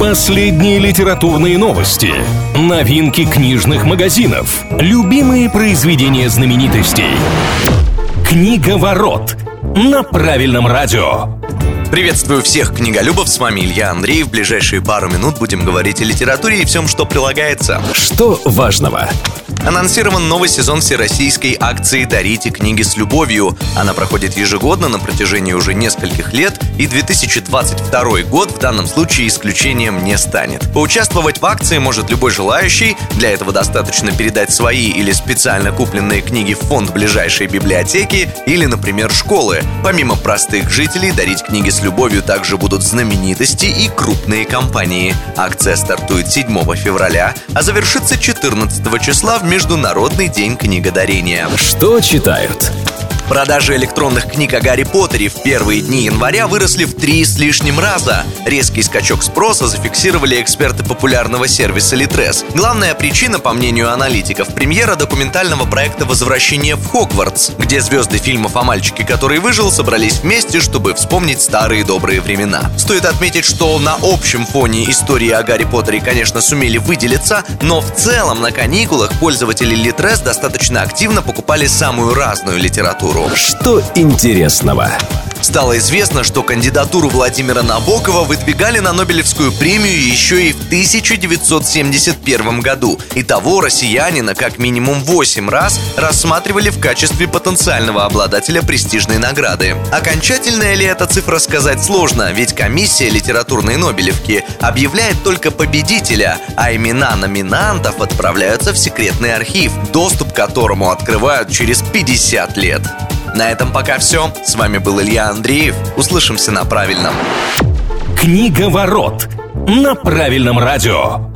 Последние литературные новости, новинки книжных магазинов, любимые произведения знаменитостей. Книга ворот на правильном радио. Приветствую всех книголюбов, с вами Илья Андреев. В ближайшие пару минут будем говорить о литературе и всем, что прилагается. Что важного? Анонсирован новый сезон всероссийской акции «Дарите книги с любовью». Она проходит ежегодно на протяжении уже нескольких лет, и 2022 год в данном случае исключением не станет. Поучаствовать в акции может любой желающий. Для этого достаточно передать свои или специально купленные книги в фонд ближайшей библиотеки или, например, школы. Помимо простых жителей, дарить книги с любовью также будут знаменитости и крупные компании. Акция стартует 7 февраля, а завершится 14 числа в Международный день книгодарения. Что читают? Продажи электронных книг о Гарри Поттере в первые дни января выросли в три с лишним раза. Резкий скачок спроса зафиксировали эксперты популярного сервиса Litres. Главная причина, по мнению аналитиков, премьера документального проекта «Возвращение в Хогвартс», где звезды фильмов о мальчике, который выжил, собрались вместе, чтобы вспомнить старые добрые времена. Стоит отметить, что на общем фоне истории о Гарри Поттере, конечно, сумели выделиться, но в целом на каникулах пользователи Litres достаточно активно покупали самую разную литературу. Что интересного? Стало известно, что кандидатуру Владимира Набокова выдвигали на Нобелевскую премию еще и в 1971 году. И того россиянина как минимум 8 раз рассматривали в качестве потенциального обладателя престижной награды. Окончательная ли эта цифра сказать сложно, ведь комиссия литературной Нобелевки объявляет только победителя, а имена номинантов отправляются в секретный архив, доступ к которому открывают через 50 лет. На этом пока все. С вами был Илья Андреев. Услышимся на правильном. Книга ворот на правильном радио.